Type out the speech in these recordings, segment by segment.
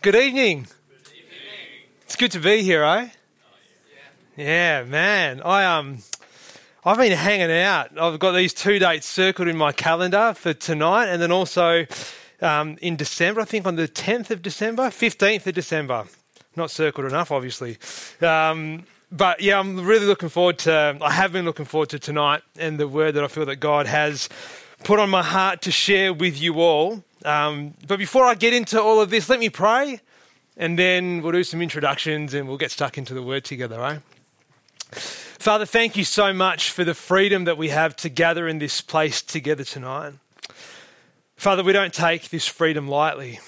Good evening. It's good to be here, eh? Yeah, man. I um I've been hanging out. I've got these two dates circled in my calendar for tonight and then also um, in December, I think on the 10th of December, 15th of December. Not circled enough, obviously. Um, but yeah, I'm really looking forward to, I have been looking forward to tonight and the word that I feel that God has put on my heart to share with you all. Um, but before I get into all of this, let me pray and then we'll do some introductions and we'll get stuck into the word together, right? Father, thank you so much for the freedom that we have to gather in this place together tonight. Father, we don't take this freedom lightly.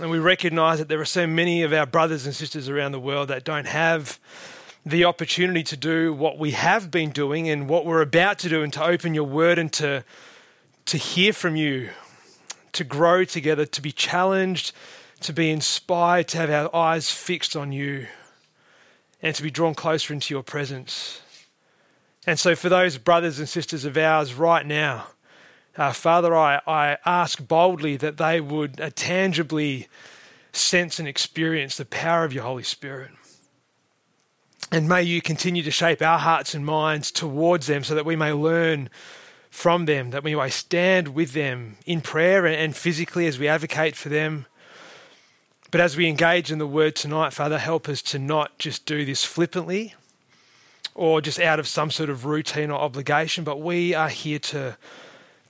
And we recognize that there are so many of our brothers and sisters around the world that don't have the opportunity to do what we have been doing and what we're about to do and to open your word and to, to hear from you, to grow together, to be challenged, to be inspired, to have our eyes fixed on you, and to be drawn closer into your presence. And so, for those brothers and sisters of ours right now, uh, Father, I, I ask boldly that they would uh, tangibly sense and experience the power of your Holy Spirit. And may you continue to shape our hearts and minds towards them so that we may learn from them, that we may stand with them in prayer and physically as we advocate for them. But as we engage in the word tonight, Father, help us to not just do this flippantly or just out of some sort of routine or obligation, but we are here to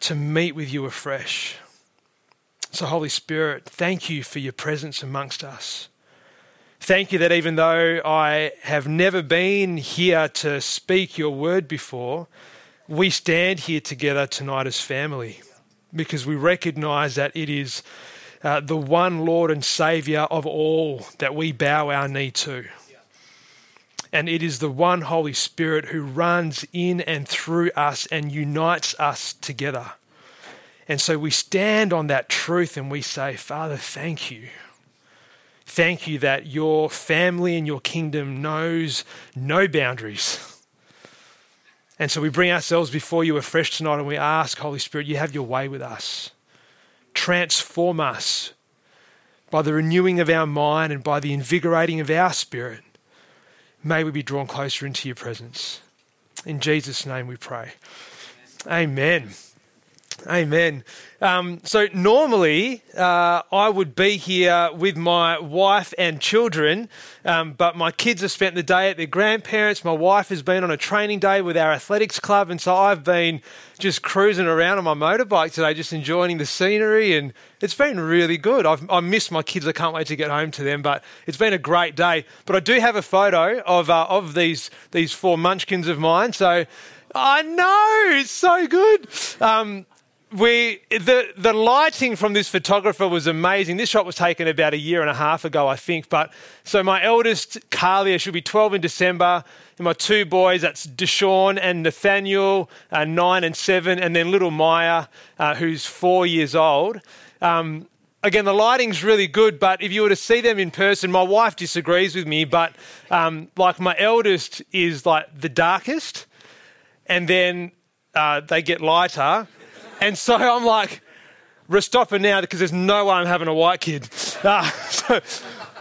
to meet with you afresh. So, Holy Spirit, thank you for your presence amongst us. Thank you that even though I have never been here to speak your word before, we stand here together tonight as family because we recognize that it is uh, the one Lord and Savior of all that we bow our knee to. And it is the one Holy Spirit who runs in and through us and unites us together. And so we stand on that truth and we say, Father, thank you. Thank you that your family and your kingdom knows no boundaries. And so we bring ourselves before you afresh tonight and we ask, Holy Spirit, you have your way with us. Transform us by the renewing of our mind and by the invigorating of our spirit. May we be drawn closer into your presence. In Jesus' name we pray. Amen. Amen. Um, so normally uh, I would be here with my wife and children, um, but my kids have spent the day at their grandparents. My wife has been on a training day with our athletics club, and so I've been just cruising around on my motorbike today, just enjoying the scenery, and it's been really good. I've, I miss my kids. I can't wait to get home to them, but it's been a great day. But I do have a photo of uh, of these these four munchkins of mine, so. I know it's so good. Um, we the the lighting from this photographer was amazing. This shot was taken about a year and a half ago, I think. But so my eldest Carlia should be 12 in December, and my two boys that's Deshaun and Nathaniel, uh, nine and seven, and then little Maya, uh, who's four years old. Um, again, the lighting's really good, but if you were to see them in person, my wife disagrees with me, but um, like my eldest is like the darkest, and then uh, they get lighter and so I'm like, we're now because there's no way I'm having a white kid. Uh, so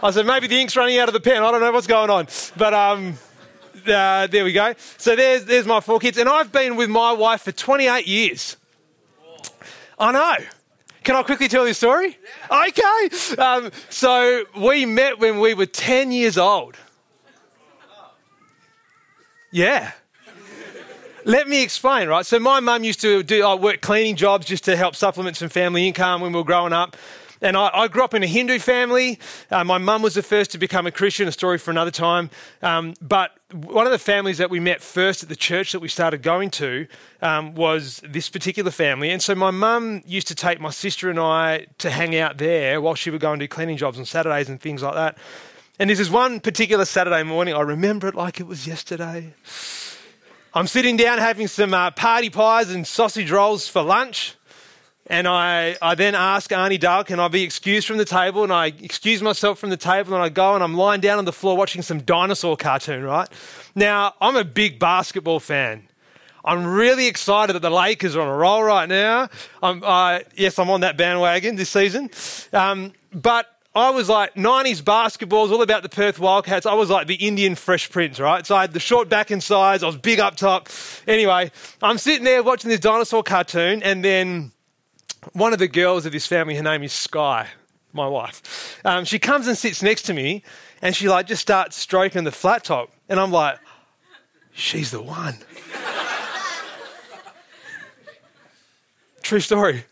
I said, maybe the ink's running out of the pen. I don't know what's going on. But um, uh, there we go. So there's, there's my four kids. And I've been with my wife for 28 years. I know. Can I quickly tell you a story? Yeah. Okay. Um, so we met when we were 10 years old. Yeah. Let me explain, right? So my mum used to do I work cleaning jobs just to help supplement some family income when we were growing up. And I, I grew up in a Hindu family. Uh, my mum was the first to become a Christian, a story for another time. Um, but one of the families that we met first at the church that we started going to um, was this particular family. And so my mum used to take my sister and I to hang out there while she would go and do cleaning jobs on Saturdays and things like that. And this is one particular Saturday morning. I remember it like it was yesterday. I'm sitting down having some uh, party pies and sausage rolls for lunch. And I, I then ask Arnie Dale, can I be excused from the table? And I excuse myself from the table and I go and I'm lying down on the floor watching some dinosaur cartoon, right? Now, I'm a big basketball fan. I'm really excited that the Lakers are on a roll right now. I'm, uh, yes, I'm on that bandwagon this season. Um, but I was like 90s basketballs, all about the Perth Wildcats. I was like the Indian Fresh Prince, right? So I had the short back and sides, I was big up top. Anyway, I'm sitting there watching this dinosaur cartoon, and then one of the girls of this family, her name is Sky, my wife. Um, she comes and sits next to me, and she like just starts stroking the flat top, and I'm like, she's the one. True story.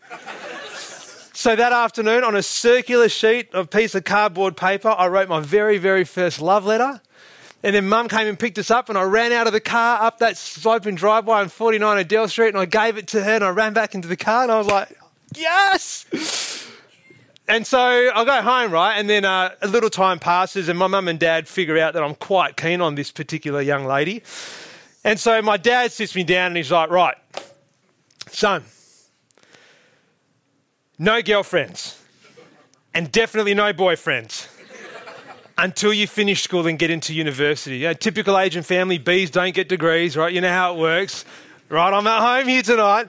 So that afternoon, on a circular sheet of piece of cardboard paper, I wrote my very, very first love letter. And then mum came and picked us up, and I ran out of the car up that sloping driveway on 49 Adele Street, and I gave it to her, and I ran back into the car, and I was like, yes! And so I go home, right? And then uh, a little time passes, and my mum and dad figure out that I'm quite keen on this particular young lady. And so my dad sits me down, and he's like, right, son, no girlfriends, and definitely no boyfriends until you finish school and get into university. You know, typical Asian family, B's don't get degrees, right? You know how it works. Right, I'm at home here tonight.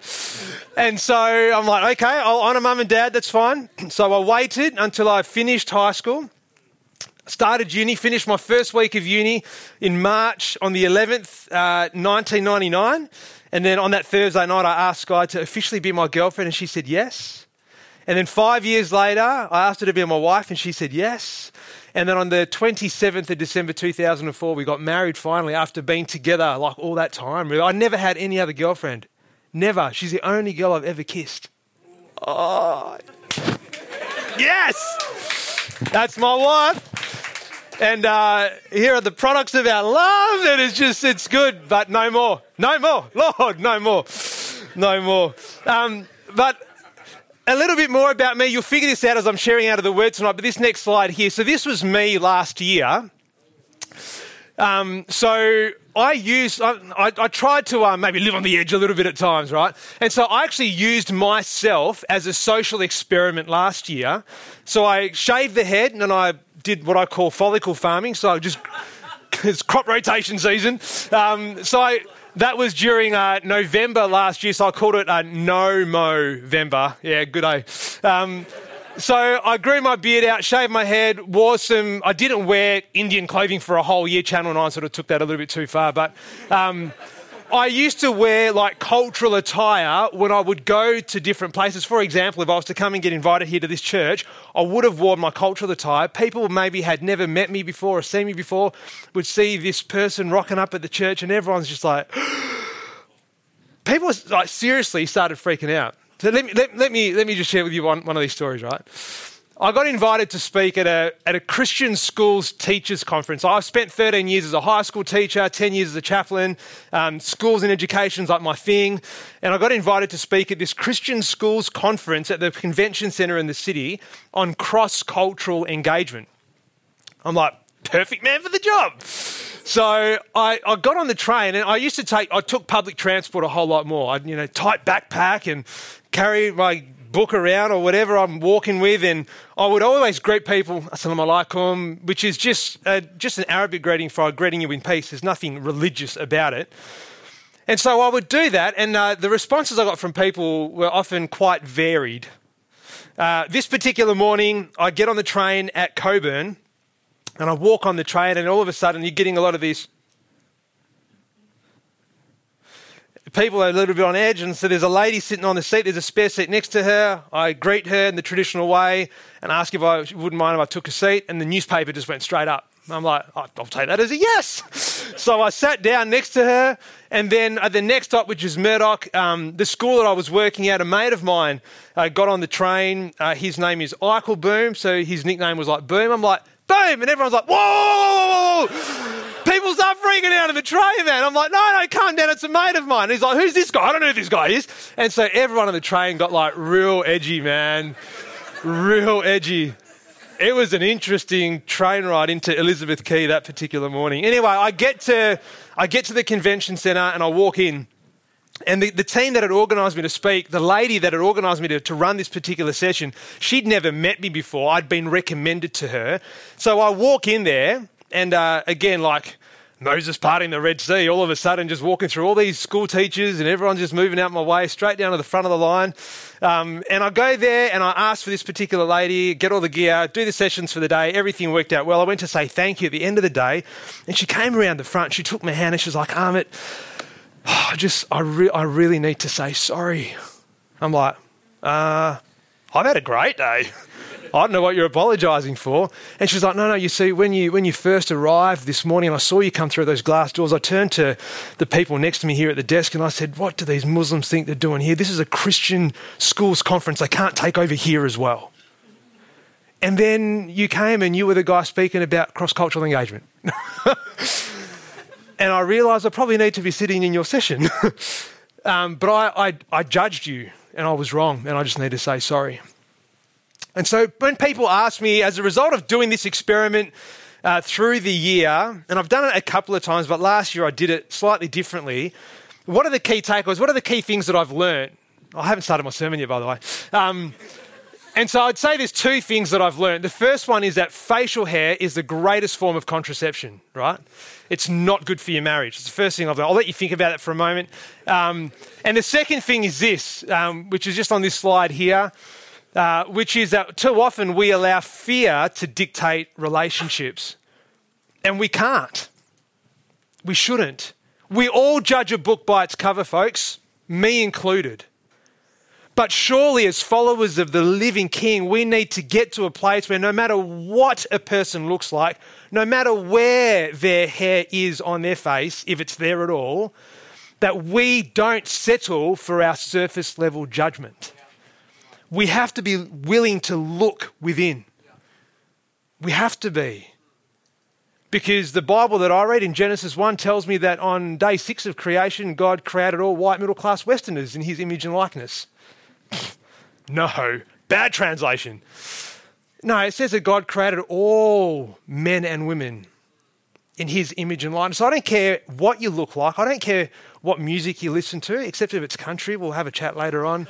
And so I'm like, okay, I'll honour mum and dad, that's fine. So I waited until I finished high school, started uni, finished my first week of uni in March on the 11th, uh, 1999. And then on that Thursday night, I asked Sky to officially be my girlfriend, and she said yes. And then five years later, I asked her to be my wife, and she said yes. And then on the 27th of December 2004, we got married finally after being together like all that time. I never had any other girlfriend. Never. She's the only girl I've ever kissed. Oh. Yes! That's my wife. And uh, here are the products of our love. And it's just, it's good, but no more. No more. Lord, no more. No more. Um, but a little bit more about me. You'll figure this out as I'm sharing out of the word tonight. But this next slide here. So this was me last year. Um, so I used, I, I, I tried to uh, maybe live on the edge a little bit at times, right? And so I actually used myself as a social experiment last year. So I shaved the head and I did what I call follicle farming. So I just, it's crop rotation season. Um, so I, that was during uh, November last year, so I called it uh, No Mo Vember. Yeah, good day. Um, so I grew my beard out, shaved my head, wore some. I didn't wear Indian clothing for a whole year. Channel Nine sort of took that a little bit too far, but. Um, I used to wear like cultural attire when I would go to different places. For example, if I was to come and get invited here to this church, I would have worn my cultural attire. People maybe had never met me before or seen me before would see this person rocking up at the church, and everyone's just like, people like seriously started freaking out. So let me, let, let, me, let me just share with you one, one of these stories, right? I got invited to speak at a, at a Christian schools teachers conference. I've spent 13 years as a high school teacher, 10 years as a chaplain. Um, schools and education is like my thing. And I got invited to speak at this Christian schools conference at the convention centre in the city on cross cultural engagement. I'm like, perfect man for the job. So I, I got on the train and I used to take, I took public transport a whole lot more. I'd, you know, tight backpack and carry my book around or whatever I'm walking with, and I would always greet people, assalamu alaikum, which is just, uh, just an Arabic greeting for greeting you in peace. There's nothing religious about it. And so I would do that, and uh, the responses I got from people were often quite varied. Uh, this particular morning, I get on the train at Cockburn, and I walk on the train, and all of a sudden, you're getting a lot of these people are a little bit on edge, and so there's a lady sitting on the seat. There's a spare seat next to her. I greet her in the traditional way and ask if I wouldn't mind if I took a seat, and the newspaper just went straight up. I'm like, oh, I'll take that as a yes. so I sat down next to her, and then at the next stop, which is Murdoch, um, the school that I was working at, a mate of mine uh, got on the train. Uh, his name is Eichel Boom, so his nickname was like Boom. I'm like, Boom, and everyone's like, whoa. People start freaking out in the train, man. I'm like, no, no, calm down. It's a mate of mine. he's like, who's this guy? I don't know who this guy is. And so everyone on the train got like real edgy, man. real edgy. It was an interesting train ride into Elizabeth Quay that particular morning. Anyway, I get to, I get to the convention centre and I walk in. And the, the team that had organised me to speak, the lady that had organised me to, to run this particular session, she'd never met me before. I'd been recommended to her. So I walk in there and uh, again, like Moses parting the Red Sea, all of a sudden just walking through all these school teachers and everyone's just moving out my way, straight down to the front of the line. Um, and I go there and I ask for this particular lady, get all the gear, do the sessions for the day. Everything worked out well. I went to say thank you at the end of the day, and she came around the front. She took my hand and she was like, Amit, oh, I just, I, re- I really need to say sorry. I'm like, uh, I've had a great day. I don't know what you're apologising for. And she's like, no, no, you see, when you, when you first arrived this morning and I saw you come through those glass doors, I turned to the people next to me here at the desk and I said, what do these Muslims think they're doing here? This is a Christian schools conference. They can't take over here as well. And then you came and you were the guy speaking about cross cultural engagement. and I realised I probably need to be sitting in your session. um, but I, I, I judged you and I was wrong and I just need to say sorry. And so when people ask me, as a result of doing this experiment uh, through the year, and I've done it a couple of times, but last year I did it slightly differently. What are the key takeaways? What are the key things that I've learned? I haven't started my sermon yet, by the way. Um, and so I'd say there's two things that I've learned. The first one is that facial hair is the greatest form of contraception, right? It's not good for your marriage. It's the first thing I've learned. I'll let you think about it for a moment. Um, and the second thing is this, um, which is just on this slide here. Uh, which is that too often we allow fear to dictate relationships. And we can't. We shouldn't. We all judge a book by its cover, folks, me included. But surely, as followers of the living King, we need to get to a place where no matter what a person looks like, no matter where their hair is on their face, if it's there at all, that we don't settle for our surface level judgment we have to be willing to look within. We have to be. Because the Bible that I read in Genesis 1 tells me that on day six of creation, God created all white middle class Westerners in his image and likeness. no, bad translation. No, it says that God created all men and women in his image and likeness. So I don't care what you look like, I don't care what music you listen to, except if it's country. We'll have a chat later on.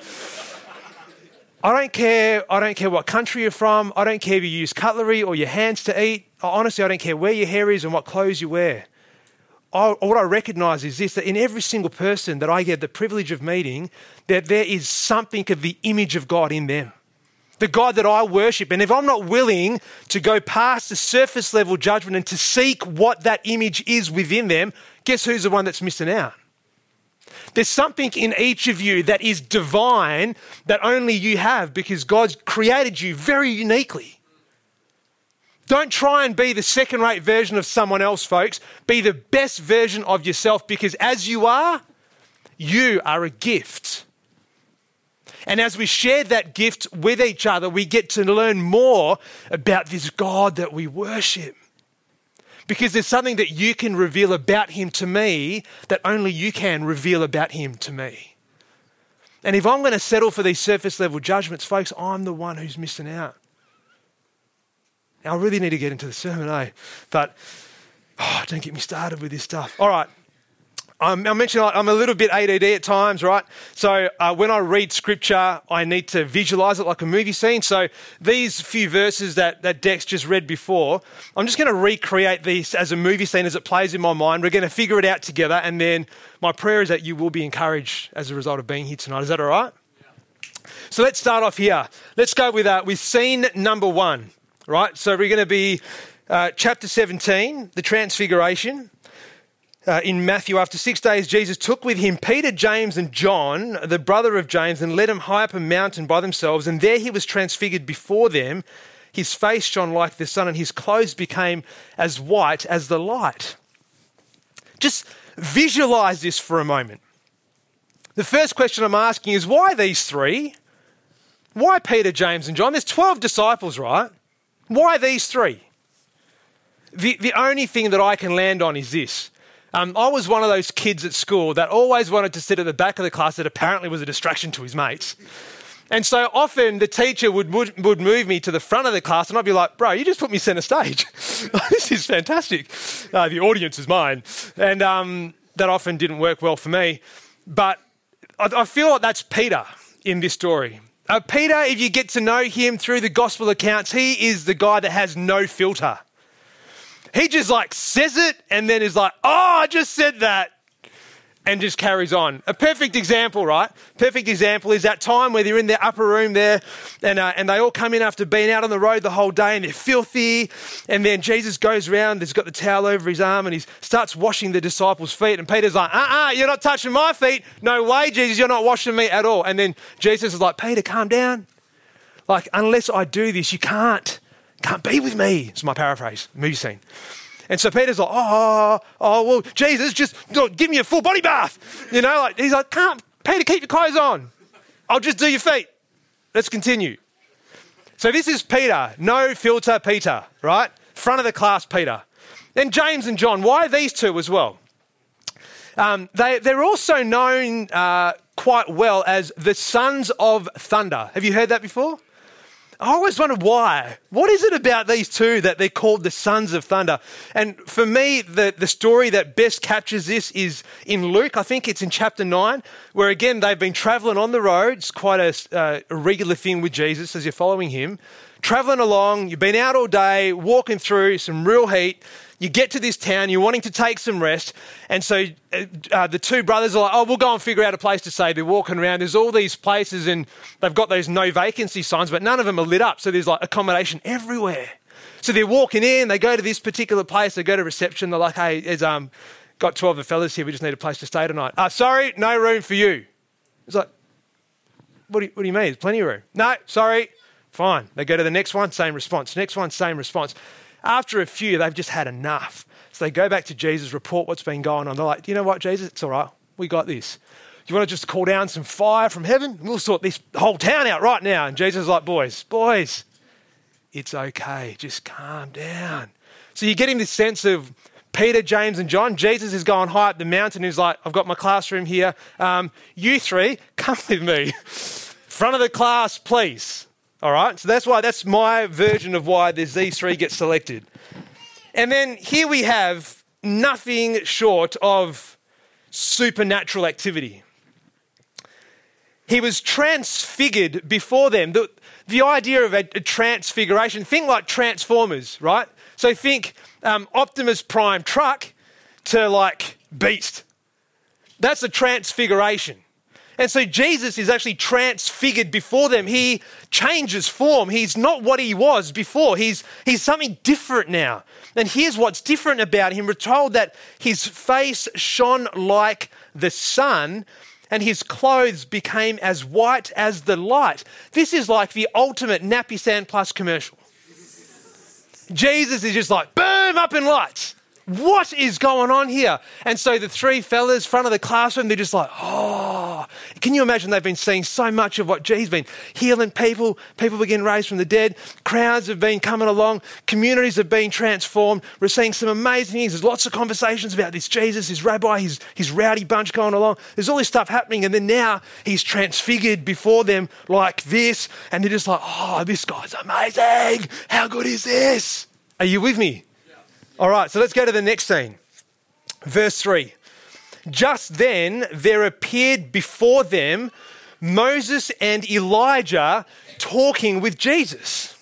I don't care. I don't care what country you're from. I don't care if you use cutlery or your hands to eat. Honestly, I don't care where your hair is and what clothes you wear. I, what I recognize is this that in every single person that I get the privilege of meeting, that there is something of the image of God in them. The God that I worship. And if I'm not willing to go past the surface level judgment and to seek what that image is within them, guess who's the one that's missing out? There's something in each of you that is divine that only you have because God's created you very uniquely. Don't try and be the second rate version of someone else, folks. Be the best version of yourself because as you are, you are a gift. And as we share that gift with each other, we get to learn more about this God that we worship because there's something that you can reveal about him to me that only you can reveal about him to me. And if I'm going to settle for these surface level judgments, folks, I'm the one who's missing out. Now, I really need to get into the sermon, eh? But oh, don't get me started with this stuff. All right. Um, I mentioned I'm a little bit ADD at times, right? So uh, when I read scripture, I need to visualize it like a movie scene. So these few verses that, that Dex just read before, I'm just going to recreate these as a movie scene as it plays in my mind. We're going to figure it out together. And then my prayer is that you will be encouraged as a result of being here tonight. Is that all right? So let's start off here. Let's go with, uh, with scene number one, right? So we're going to be uh, chapter 17, the Transfiguration. Uh, in Matthew, after six days, Jesus took with him Peter, James, and John, the brother of James, and led them high up a mountain by themselves. And there he was transfigured before them. His face shone like the sun, and his clothes became as white as the light. Just visualize this for a moment. The first question I'm asking is why these three? Why Peter, James, and John? There's 12 disciples, right? Why these three? The, the only thing that I can land on is this um, I was one of those kids at school that always wanted to sit at the back of the class that apparently was a distraction to his mates. And so often the teacher would, would, would move me to the front of the class and I'd be like, bro, you just put me center stage. this is fantastic. Uh, the audience is mine. And um, that often didn't work well for me. But I, I feel like that's Peter in this story. Uh, Peter, if you get to know him through the gospel accounts, he is the guy that has no filter. He just like says it and then is like, oh, I just said that and just carries on. A perfect example, right? Perfect example is that time where they're in their upper room there and, uh, and they all come in after being out on the road the whole day and they're filthy. And then Jesus goes around, he's got the towel over his arm and he starts washing the disciples' feet. And Peter's like, uh uh-uh, uh, you are not touching my feet. No way, Jesus, you're not washing me at all. And then Jesus is like, Peter, calm down. Like, unless I do this, you can't. Can't be with me. It's my paraphrase, movie scene. And so Peter's like, oh, oh, well, Jesus, just give me a full body bath. You know, like he's like, can't, Peter, keep your clothes on. I'll just do your feet. Let's continue. So this is Peter, no filter Peter, right? Front of the class Peter. Then James and John. Why these two as well? Um, they, they're also known uh, quite well as the sons of thunder. Have you heard that before? I always wondered why. What is it about these two that they're called the sons of thunder? And for me, the, the story that best captures this is in Luke. I think it's in chapter 9, where again, they've been traveling on the road. It's quite a, uh, a regular thing with Jesus as you're following him. Traveling along, you've been out all day, walking through some real heat you get to this town, you're wanting to take some rest, and so uh, uh, the two brothers are like, oh, we'll go and figure out a place to stay. They're walking around, there's all these places, and they've got those no vacancy signs, but none of them are lit up, so there's like accommodation everywhere. So they're walking in, they go to this particular place, they go to reception, they're like, hey, there's um, got 12 of the fellas here, we just need a place to stay tonight. Uh, sorry, no room for you. It's like, what do, you, what do you mean? There's plenty of room. No, sorry, fine. They go to the next one, same response. Next one, same response. After a few, they've just had enough. So they go back to Jesus, report what's been going on. They're like, you know what, Jesus? It's all right. We got this. You want to just call down some fire from heaven? We'll sort this whole town out right now. And Jesus is like, boys, boys, it's okay. Just calm down. So you're getting this sense of Peter, James, and John. Jesus is going high up the mountain. He's like, I've got my classroom here. Um, you three, come with me. Front of the class, please. All right, so that's why that's my version of why the Z3 gets selected. And then here we have nothing short of supernatural activity. He was transfigured before them. The, the idea of a, a transfiguration, think like Transformers, right? So think um, Optimus Prime truck to like beast. That's a transfiguration. And so Jesus is actually transfigured before them. He changes form. He's not what he was before. He's, he's something different now. And here's what's different about him. We're told that his face shone like the sun and his clothes became as white as the light. This is like the ultimate Napisan Plus commercial. Jesus is just like, boom, up in lights what is going on here? And so the three fellas, front of the classroom, they're just like, oh, can you imagine they've been seeing so much of what Jesus been healing people, people begin raised from the dead, crowds have been coming along, communities have been transformed. We're seeing some amazing things. There's lots of conversations about this Jesus, his rabbi, his, his rowdy bunch going along. There's all this stuff happening. And then now he's transfigured before them like this. And they're just like, oh, this guy's amazing. How good is this? Are you with me? All right, so let's go to the next scene. Verse 3. Just then there appeared before them Moses and Elijah talking with Jesus.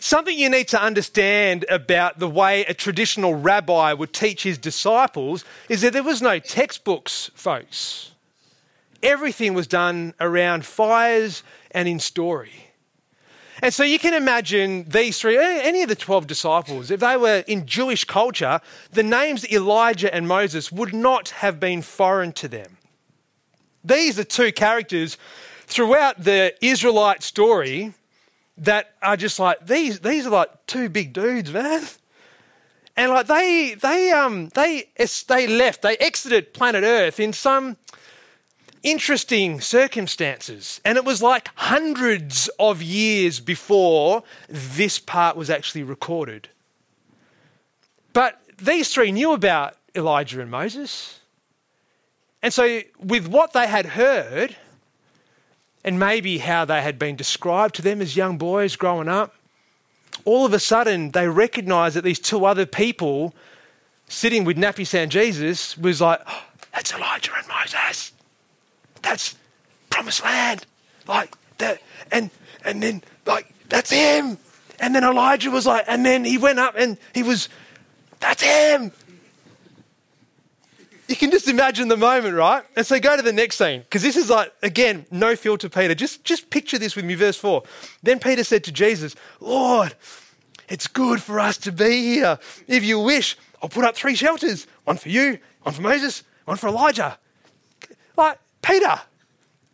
Something you need to understand about the way a traditional rabbi would teach his disciples is that there was no textbooks, folks. Everything was done around fires and in story. And so you can imagine these three, any of the 12 disciples, if they were in Jewish culture, the names Elijah and Moses would not have been foreign to them. These are two characters throughout the Israelite story that are just like, these, these are like two big dudes, man. And like they, they, um, they, they left, they exited planet Earth in some interesting circumstances. And it was like hundreds of years before this part was actually recorded. But these three knew about Elijah and Moses. And so, with what they had heard, and maybe how they had been described to them as young boys growing up, all of a sudden they recognized that these two other people sitting with Napisan Jesus was like, oh, that's Elijah and Moses that's promised land. Like that and and then like that's him. And then Elijah was like, and then he went up and he was, that's him. You can just imagine the moment, right? And so go to the next scene, because this is like, again, no filter, Peter. Just, just picture this with me, verse 4. Then Peter said to Jesus, Lord, it's good for us to be here. If you wish, I'll put up three shelters one for you, one for Moses, one for Elijah. Like, Peter,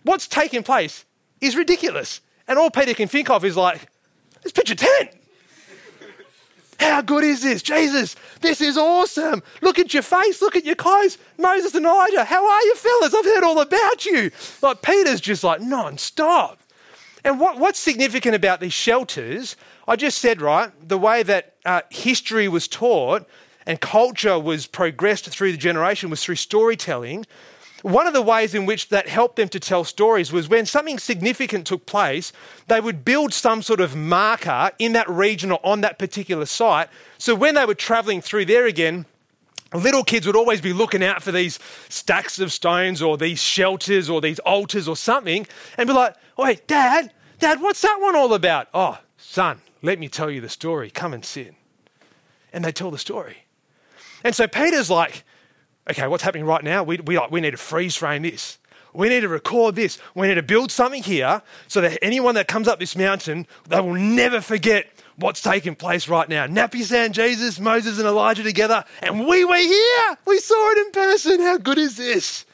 what's taking place is ridiculous. And all Peter can think of is like, let's pitch a tent. How good is this? Jesus, this is awesome. Look at your face. Look at your clothes. Moses and Elijah, how are you, fellas? I've heard all about you. Like, Peter's just like non-stop. And what, what's significant about these shelters, I just said, right, the way that uh, history was taught and culture was progressed through the generation was through storytelling. One of the ways in which that helped them to tell stories was when something significant took place, they would build some sort of marker in that region or on that particular site. So when they were traveling through there again, little kids would always be looking out for these stacks of stones or these shelters or these altars or something and be like, oh, wait, Dad, Dad, what's that one all about? Oh, son, let me tell you the story. Come and sit. And they tell the story. And so Peter's like, okay, what's happening right now? We, we, we need to freeze frame this. We need to record this. We need to build something here so that anyone that comes up this mountain, they will never forget what's taking place right now. Napisan, Jesus, Moses, and Elijah together, and we were here. We saw it in person. How good is this?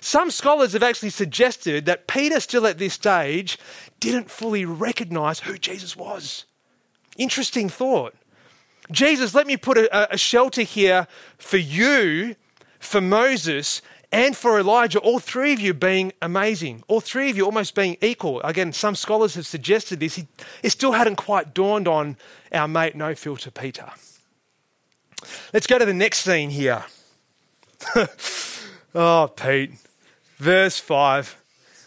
Some scholars have actually suggested that Peter, still at this stage, didn't fully recognize who Jesus was. Interesting thought. Jesus, let me put a, a shelter here for you, for Moses, and for Elijah, all three of you being amazing, all three of you almost being equal. Again, some scholars have suggested this. It still hadn't quite dawned on our mate, no filter Peter. Let's go to the next scene here. oh, Pete. Verse 5.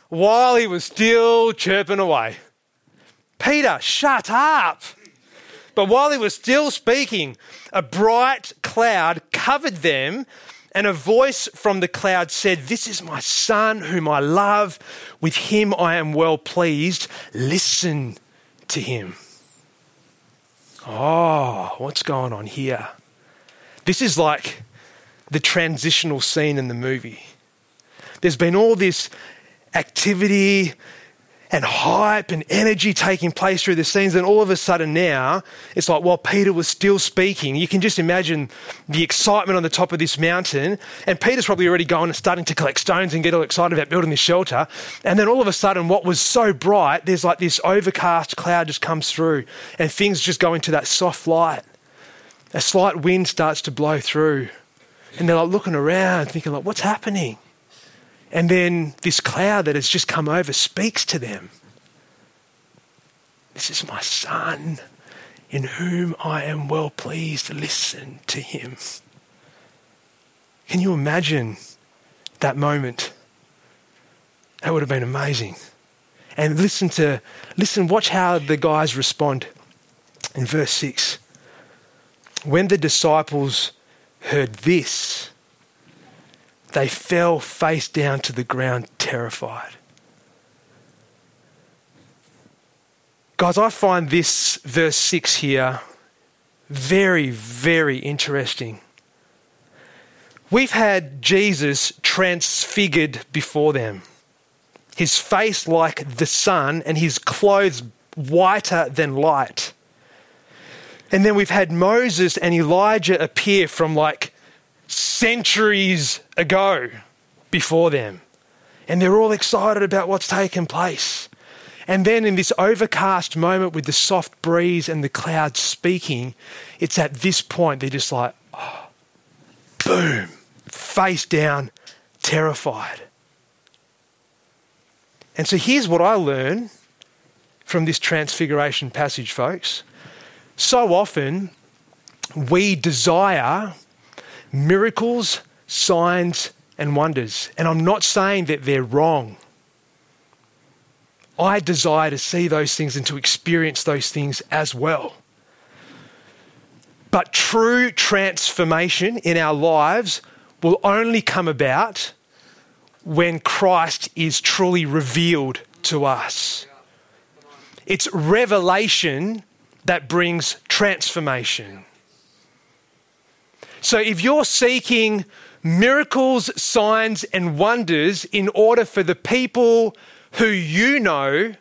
While he was still chirping away, Peter, shut up. But while he was still speaking, a bright cloud covered them, and a voice from the cloud said, This is my son whom I love. With him I am well pleased. Listen to him. Oh, what's going on here? This is like the transitional scene in the movie. There's been all this activity and hype and energy taking place through the scenes. And all of a sudden now, it's like while Peter was still speaking, you can just imagine the excitement on the top of this mountain. And Peter's probably already going and starting to collect stones and get all excited about building this shelter. And then all of a sudden, what was so bright, there's like this overcast cloud just comes through and things just go into that soft light. A slight wind starts to blow through. And they're like looking around, thinking like, what's happening? And then this cloud that has just come over speaks to them. This is my son in whom I am well pleased. Listen to him. Can you imagine that moment? That would have been amazing. And listen to, listen, watch how the guys respond in verse 6. When the disciples heard this, they fell face down to the ground, terrified. Guys, I find this verse 6 here very, very interesting. We've had Jesus transfigured before them, his face like the sun, and his clothes whiter than light. And then we've had Moses and Elijah appear from like centuries ago before them. And they're all excited about what's taken place. And then in this overcast moment with the soft breeze and the clouds speaking, it's at this point they're just like, oh, boom, face down, terrified. And so here's what I learn from this transfiguration passage, folks. So often we desire miracles, signs, and wonders. And I'm not saying that they're wrong. I desire to see those things and to experience those things as well. But true transformation in our lives will only come about when Christ is truly revealed to us. It's revelation that brings transformation. So if you're seeking miracles, signs, and wonders in order for the people who you know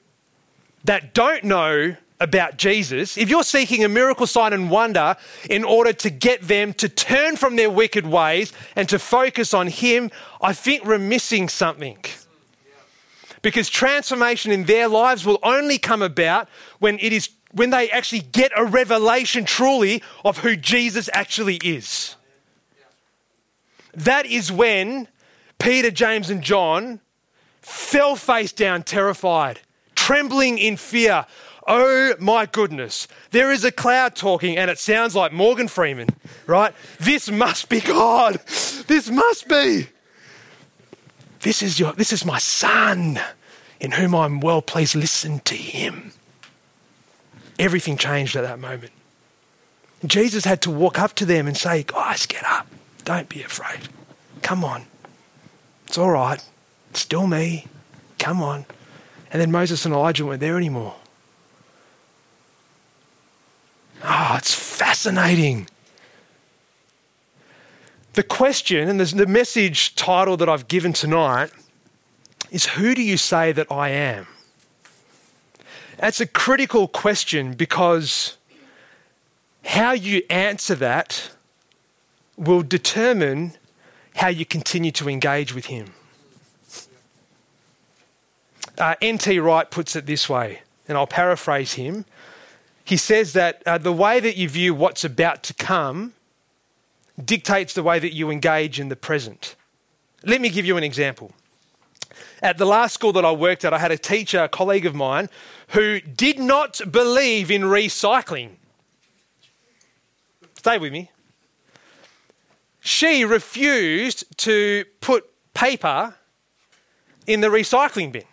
that don't know about Jesus, if you're seeking a miracle, sign, and wonder in order to get them to turn from their wicked ways and to focus on Him, I think we're missing something. Because transformation in their lives will only come about when it is when they actually get a revelation truly of who Jesus actually is. That is when Peter, James, and John fell face down, terrified, trembling in fear. Oh my goodness, there is a cloud talking, and it sounds like Morgan Freeman, right? This must be God. This must be. This is, your, this is my son in whom I'm well pleased. Listen to him. Everything changed at that moment. Jesus had to walk up to them and say, Guys, get up. Don't be afraid. Come on. It's all right. It's still me. Come on. And then Moses and Elijah weren't there anymore. Ah, oh, it's fascinating. The question and the message title that I've given tonight is Who do you say that I am? That's a critical question because how you answer that will determine how you continue to engage with Him. Uh, N.T. Wright puts it this way, and I'll paraphrase him. He says that uh, the way that you view what's about to come dictates the way that you engage in the present. Let me give you an example. At the last school that I worked at, I had a teacher, a colleague of mine, who did not believe in recycling. Stay with me. She refused to put paper in the recycling bin.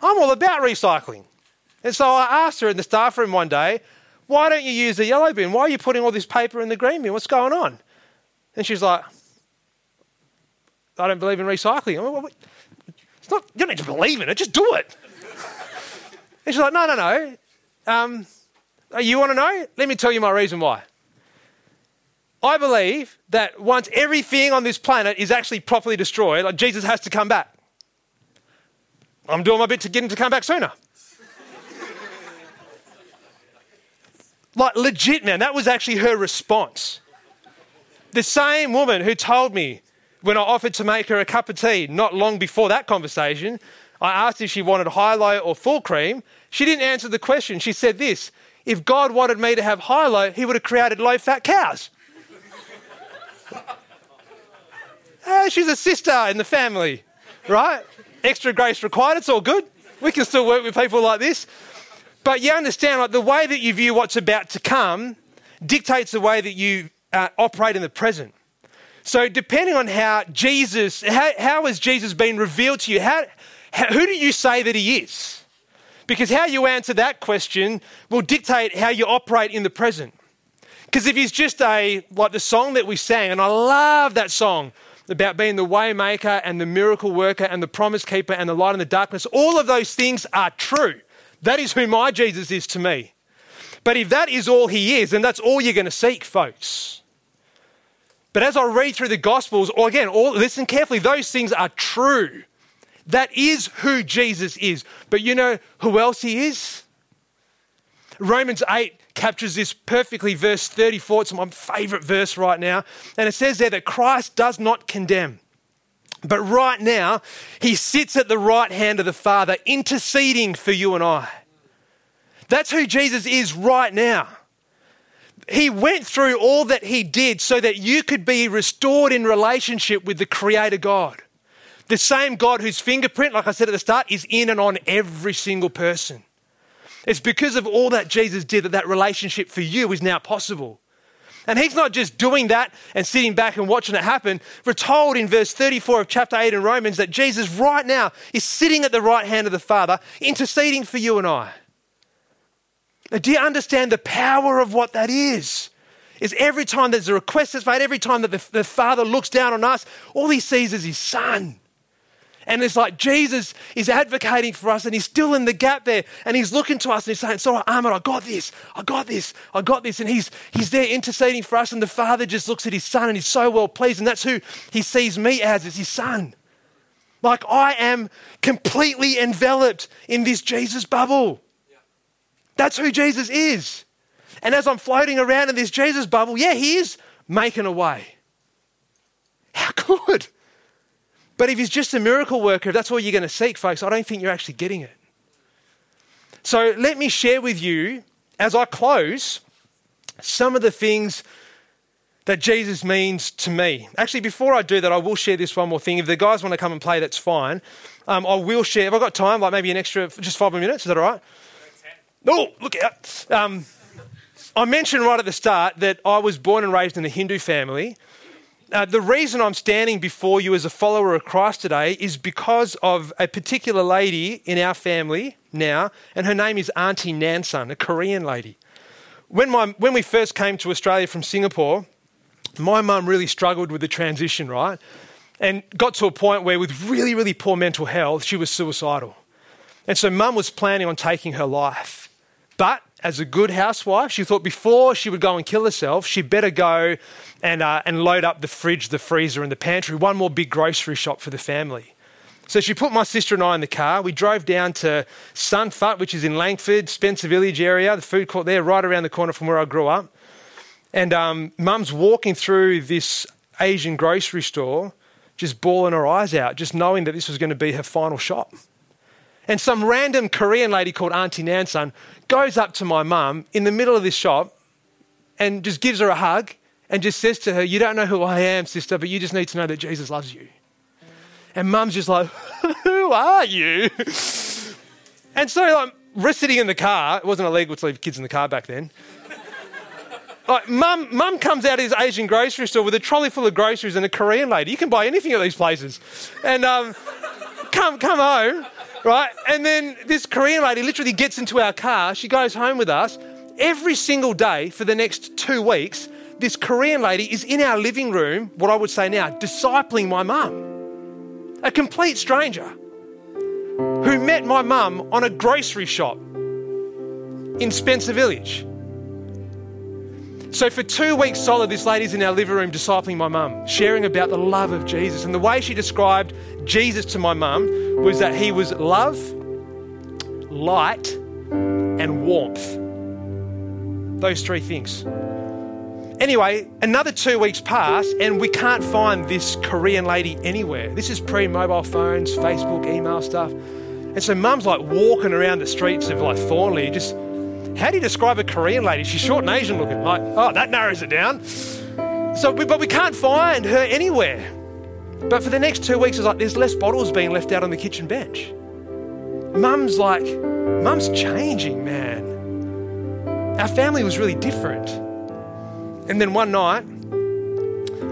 I'm all about recycling. And so I asked her in the staff room one day, why don't you use the yellow bin? Why are you putting all this paper in the green bin? What's going on? And she's like, I don't believe in recycling. Went, it's not, you don't need to believe in it, just do it. and she's like, no, no, no. Um, you want to know? Let me tell you my reason why. I believe that once everything on this planet is actually properly destroyed, like Jesus has to come back. I'm doing my bit to get him to come back sooner. like, legit, man, that was actually her response. The same woman who told me when I offered to make her a cup of tea not long before that conversation, I asked if she wanted high low or full cream. She didn't answer the question. She said this If God wanted me to have high low, he would have created low fat cows. uh, she's a sister in the family, right? Extra grace required. It's all good. We can still work with people like this. But you understand, like the way that you view what's about to come dictates the way that you uh, operate in the present. So, depending on how Jesus, how, how has Jesus been revealed to you? How, how, who do you say that he is? Because how you answer that question will dictate how you operate in the present. Because if he's just a, like the song that we sang, and I love that song about being the waymaker and the miracle worker and the promise keeper and the light in the darkness, all of those things are true. That is who my Jesus is to me. But if that is all he is, then that's all you're going to seek, folks. But as I read through the Gospels, or again, all, listen carefully, those things are true. That is who Jesus is. But you know who else he is? Romans 8 captures this perfectly. Verse 34, it's my favorite verse right now. And it says there that Christ does not condemn. But right now, he sits at the right hand of the Father, interceding for you and I. That's who Jesus is right now. He went through all that he did so that you could be restored in relationship with the Creator God. The same God whose fingerprint, like I said at the start, is in and on every single person. It's because of all that Jesus did that that relationship for you is now possible. And he's not just doing that and sitting back and watching it happen. We're told in verse 34 of chapter 8 in Romans that Jesus right now is sitting at the right hand of the Father, interceding for you and I. Now, do you understand the power of what that is? Is every time there's a request that's made, every time that the, the Father looks down on us, all he sees is his Son. And it's like Jesus is advocating for us and he's still in the gap there. And he's looking to us and he's saying, right, Ahmed, I got this. I got this. I got this. And he's, he's there interceding for us. And the Father just looks at his son and he's so well pleased. And that's who he sees me as, is his son. Like I am completely enveloped in this Jesus bubble. That's who Jesus is. And as I'm floating around in this Jesus bubble, yeah, he is making a way. How good. But if he's just a miracle worker, if that's all you're going to seek, folks, I don't think you're actually getting it. So let me share with you, as I close, some of the things that Jesus means to me. Actually, before I do that, I will share this one more thing. If the guys want to come and play, that's fine. Um, I will share. Have I got time? Like maybe an extra, just five more minutes? Is that all right? Oh, look out. Um, I mentioned right at the start that I was born and raised in a Hindu family. Uh, the reason I'm standing before you as a follower of Christ today is because of a particular lady in our family now, and her name is Auntie Nansan, a Korean lady. When, my, when we first came to Australia from Singapore, my mum really struggled with the transition, right? And got to a point where, with really, really poor mental health, she was suicidal. And so, mum was planning on taking her life. But as a good housewife, she thought before she would go and kill herself, she'd better go and, uh, and load up the fridge, the freezer, and the pantry, one more big grocery shop for the family. So she put my sister and I in the car. We drove down to Sun Phutt, which is in Langford, Spencer Village area, the food court there, right around the corner from where I grew up. And um, mum's walking through this Asian grocery store, just bawling her eyes out, just knowing that this was going to be her final shop. And some random Korean lady called Auntie Nansan goes up to my mum in the middle of this shop and just gives her a hug and just says to her, You don't know who I am, sister, but you just need to know that Jesus loves you. And mum's just like, Who are you? and so like, we're sitting in the car. It wasn't illegal to leave kids in the car back then. Like, mum, mum comes out of his Asian grocery store with a trolley full of groceries and a Korean lady. You can buy anything at these places. And um, come, come home, right? And then this Korean lady literally gets into our car. She goes home with us. Every single day for the next two weeks, this Korean lady is in our living room, what I would say now, discipling my mum. A complete stranger who met my mum on a grocery shop in Spencer Village. So, for two weeks solid, this lady's in our living room discipling my mum, sharing about the love of Jesus. And the way she described Jesus to my mum was that he was love, light, and warmth. Those three things. Anyway, another two weeks pass, and we can't find this Korean lady anywhere. This is pre mobile phones, Facebook, email stuff. And so mum's like walking around the streets of like Thornlie, just how do you describe a Korean lady? She's short and Asian looking. Like, oh, that narrows it down. So, but we can't find her anywhere. But for the next two weeks, it's like there's less bottles being left out on the kitchen bench. Mum's like, Mum's changing, man. Our family was really different. And then one night,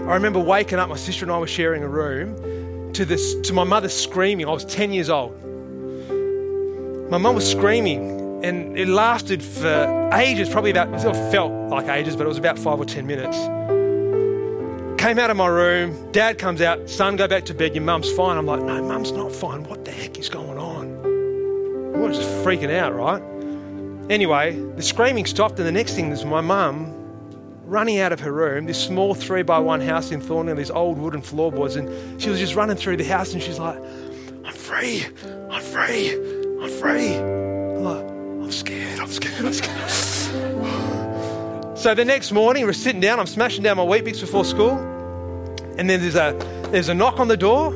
I remember waking up, my sister and I were sharing a room to this to my mother screaming. I was 10 years old. My mum was screaming and it lasted for ages, probably about, it felt like ages, but it was about five or 10 minutes. Came out of my room, dad comes out, son, go back to bed, your mum's fine. I'm like, no, mum's not fine. What the heck is going on? I was just freaking out, right? Anyway, the screaming stopped, and the next thing is my mum running out of her room, this small three by one house in Thornlie, these old wooden floorboards, and she was just running through the house and she's like, I'm free, I'm free, I'm free. I'm like, I'm scared, I'm scared, I'm scared. so the next morning, we're sitting down, I'm smashing down my Weet-Bix before school, and then there's a, there's a knock on the door,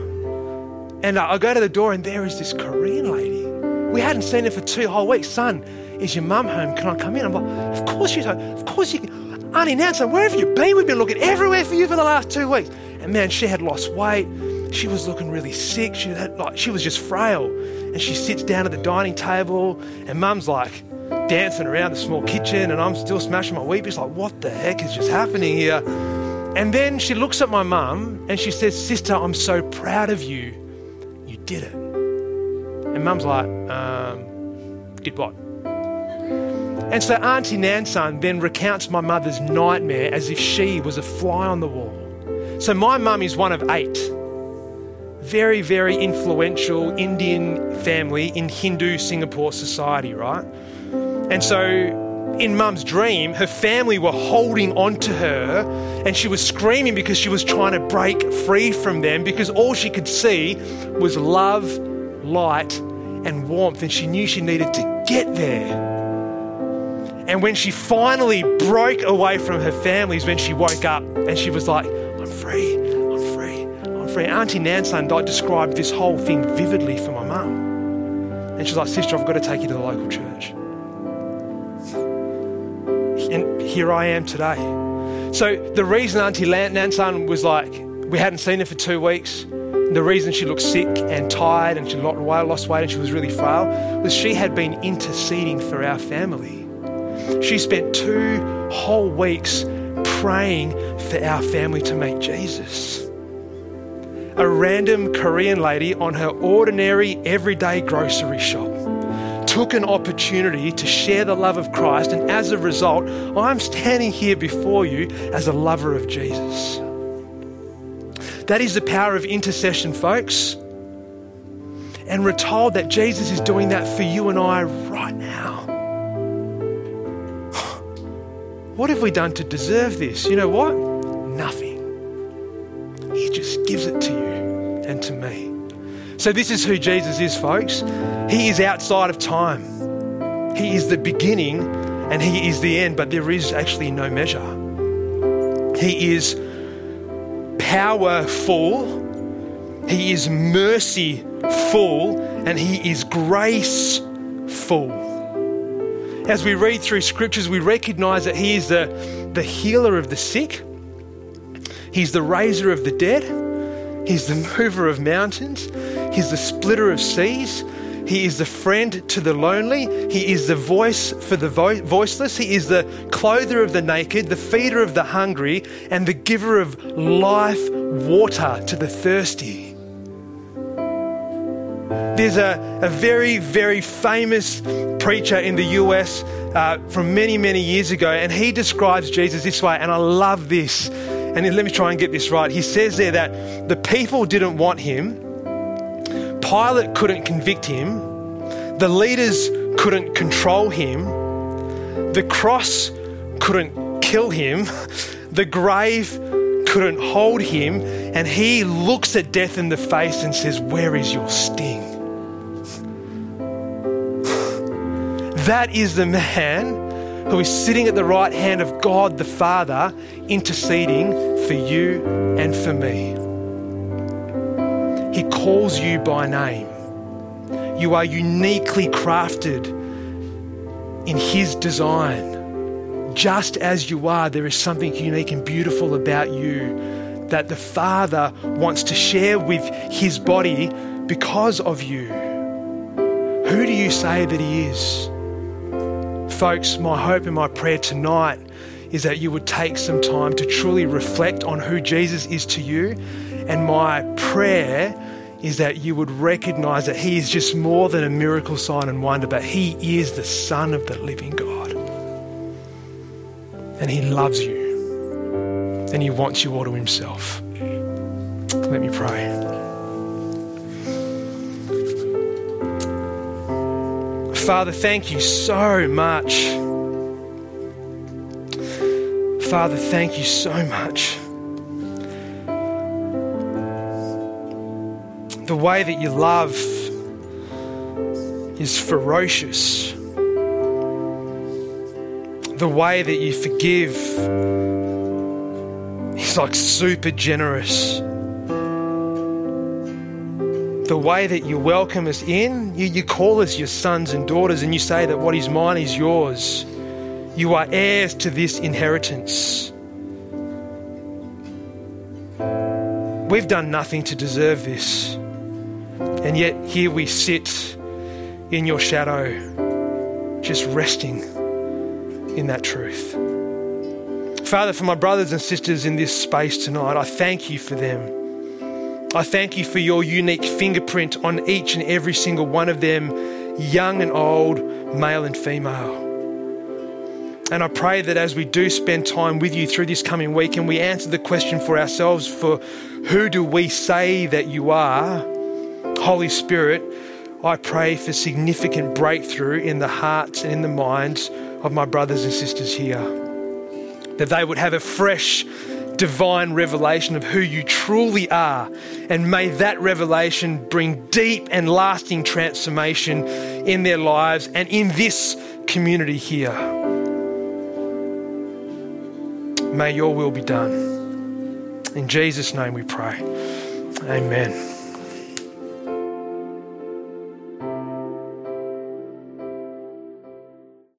and I go to the door, and there is this Korean lady. We hadn't seen her for two whole weeks. Son, is your mum home? Can I come in? I'm like, of course she's home. Of course you can. Auntie Nancy, where have you been? We've been looking everywhere for you for the last two weeks. And man, she had lost weight. She was looking really sick. She had like she was just frail. And she sits down at the dining table, and Mum's like dancing around the small kitchen, and I'm still smashing my Weet-Bix. Like, what the heck is just happening here? And then she looks at my mum and she says, "Sister, I'm so proud of you. You did it." And Mum's like, um, "Did what?" And so Auntie Nansan then recounts my mother's nightmare as if she was a fly on the wall. So my mum is one of eight. Very, very influential Indian family in Hindu Singapore society, right? And so in mum's dream, her family were holding on to her and she was screaming because she was trying to break free from them because all she could see was love, light, and warmth. And she knew she needed to get there. And when she finally broke away from her family is when she woke up and she was like, free. Auntie Nansan like, described this whole thing vividly for my mum. And she's like, Sister, I've got to take you to the local church. And here I am today. So the reason Auntie Nansan was like, we hadn't seen her for two weeks, the reason she looked sick and tired and she lost weight and she was really frail was she had been interceding for our family. She spent two whole weeks praying for our family to meet Jesus. A random Korean lady on her ordinary, everyday grocery shop took an opportunity to share the love of Christ, and as a result, I'm standing here before you as a lover of Jesus. That is the power of intercession, folks. And we're told that Jesus is doing that for you and I right now. What have we done to deserve this? You know what? Nothing. He just gives it to you to me. So, this is who Jesus is, folks. He is outside of time, He is the beginning and He is the end, but there is actually no measure. He is powerful, He is merciful, and He is graceful as we read through scriptures, we recognize that He is the, the healer of the sick, He's the raiser of the dead, He's the mover of mountains, He's the splitter of seas. He is the friend to the lonely. He is the voice for the vo- voiceless. He is the clother of the naked, the feeder of the hungry, and the giver of life water to the thirsty. There's a, a very, very famous preacher in the US uh, from many, many years ago, and he describes Jesus this way, and I love this. And let me try and get this right. He says there that the people didn't want him, Pilate couldn't convict him, the leaders couldn't control him, the cross couldn't kill him, the grave couldn't hold him, and he looks at death in the face and says, Where is your sting? That is the man who is sitting at the right hand of God the Father, interceding for you and for me. He calls you by name. You are uniquely crafted in His design. Just as you are, there is something unique and beautiful about you that the Father wants to share with His body because of you. Who do you say that He is? Folks, my hope and my prayer tonight is that you would take some time to truly reflect on who Jesus is to you. And my prayer is that you would recognize that He is just more than a miracle sign and wonder, but He is the Son of the living God. And He loves you. And He wants you all to Himself. Let me pray. Father, thank you so much. Father, thank you so much. The way that you love is ferocious. The way that you forgive is like super generous the way that you welcome us in, you, you call us your sons and daughters, and you say that what is mine is yours. You are heirs to this inheritance. We've done nothing to deserve this, and yet here we sit in your shadow, just resting in that truth. Father, for my brothers and sisters in this space tonight, I thank you for them. I thank you for your unique fingerprint on each and every single one of them, young and old, male and female. And I pray that as we do spend time with you through this coming week and we answer the question for ourselves for who do we say that you are, Holy Spirit, I pray for significant breakthrough in the hearts and in the minds of my brothers and sisters here. That they would have a fresh divine revelation of who you truly are. And may that revelation bring deep and lasting transformation in their lives and in this community here. May your will be done. In Jesus' name we pray. Amen.